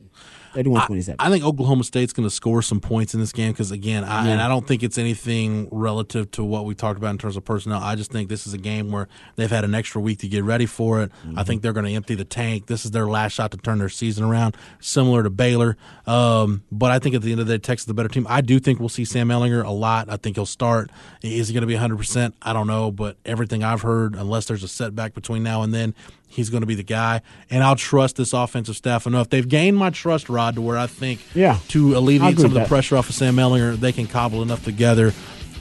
31 27. I think Oklahoma State's going to score some points in this game because, again, I, Yeah. and I don't think it's anything relative to what we talked about in terms of personnel. I just think this is a game where they've had an extra week to get ready for it. I think they're going to empty the tank. This is their last shot to turn their season around, similar to Baylor. Um, but I think at the end of the day, Texas is the better team. I do think we'll see Sam Ehlinger a lot. I think he'll start. Is he going to be 100%? I don't know. But everything I've heard, unless there's a setback between now and then, he's going to be the guy. And I'll trust this offensive staff enough. They've gained my trust, Rod, to where I think Yeah. to alleviate some of the that. pressure off of Sam Ehlinger, they can cobble enough together.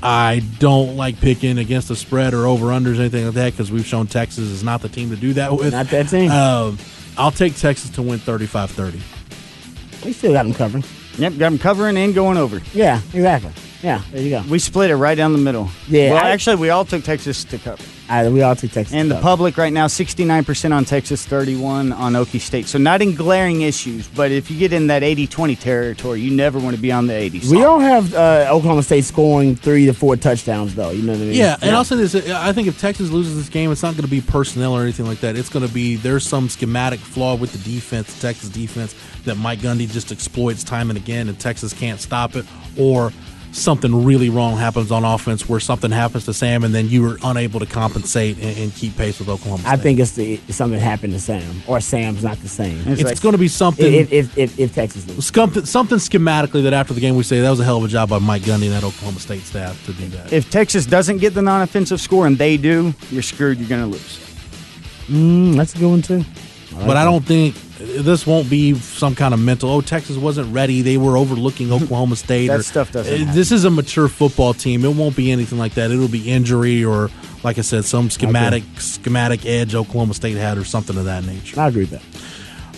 I don't like picking against the spread or over unders anything like that because we've shown Texas is not the team to do that with. Not that team. Um, I'll take Texas to win 35 30. We still got them covering. Yep, got them covering and going over. Yeah, exactly. Yeah, there you go. We split it right down the middle. Yeah, Well, I- actually, we all took Texas to cover. I, we all took Texas. And the cover. public right now, 69% on Texas, 31 on Okie State. So not in glaring issues, but if you get in that 80-20 territory, you never want to be on the 80s. We all have uh, Oklahoma State scoring three to four touchdowns, though. You know what I mean? Yeah, and I'll say this: I think if Texas loses this game, it's not going to be personnel or anything like that. It's going to be there's some schematic flaw with the defense, the Texas defense, that Mike Gundy just exploits time and again, and Texas can't stop it, or something really wrong happens on offense where something happens to Sam, and then you are unable to compensate and, and keep pace with Oklahoma. State. I think it's the it's something happened to Sam, or Sam's not the same. It's It's like- gonna be something- if if, if, if Texas loses. something, something schematically that after the game we say that was a hell of a job by Mike Gundy and that Oklahoma State staff to do that. If Texas doesn't get the non-offensive score and they do, you're screwed. You're going to lose. Mm, that's a good one too. But I don't think this won't be some kind of mental. Oh, Texas wasn't ready. They were overlooking Oklahoma State. That or- stuff doesn't Uh, happen. This is a mature football team. It won't be anything like that. It'll be injury or, like I said, some schematic schematic edge Oklahoma State had or something of that nature. I agree with that.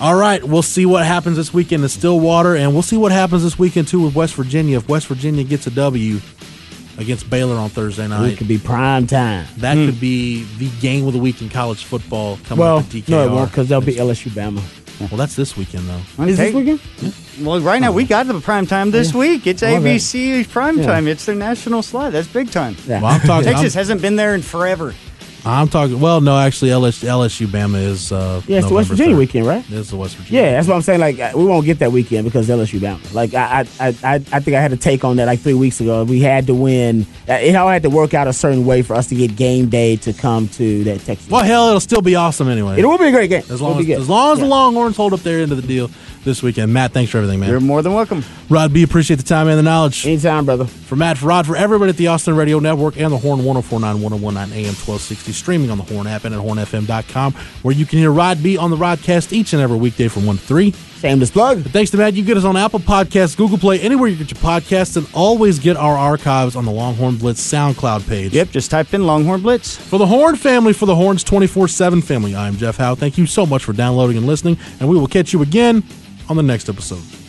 All right, we'll see what happens this weekend in Stillwater, and we'll see what happens this weekend too with West Virginia. If West Virginia gets a W against Baylor on Thursday night, It could be prime time. that hmm. could be the game of the week in college football coming Well, up in DKR. no, it won't because they'll be LSU Bama. Well, that's this weekend though. Is this Okay. weekend? Well, right now oh. we got the prime time this Yeah. week. It's Okay. ABC prime Yeah. time. It's their national slot. That's big time. Yeah. Well, I'm talking. Texas I'm, hasn't been there in forever. I'm talking. Well, no, actually, LSU, LSU Bama is. Uh, Yeah, it's the West Virginia 3rd. weekend, right? It's the West Virginia. Yeah, that's what I'm saying. Like uh, we won't get that weekend because LSU Bama. Like I, I, I, I I think I had a take on that like three weeks ago. We had to win. uh, It all had to work out a certain way for us to get game day to come to that Texas. Well, hell, it'll still be awesome anyway. it will be a great game. as It'll long as, as long as the Longhorns hold up their end of the deal this weekend. Matt, thanks for everything, man. You're more than welcome. Rod B, appreciate the time and the knowledge. Anytime, brother. For Matt, for Rod, for everybody at the Austin Radio Network and the Horn 1049, 1019 AM 1260, streaming on the Horn app and at hornfm.com, where you can hear Rod B on the Rodcast each and every weekday from 1 to 3. Shameless plug. But thanks to Matt, you get us on Apple Podcasts, Google Play, anywhere you get your podcasts, and always get our archives on the Longhorn Blitz SoundCloud page. Yep, just type in Longhorn Blitz. For the Horn family, for the Horns 24 7 family, I'm Jeff Howe. Thank you so much for downloading and listening, and we will catch you again on the next episode.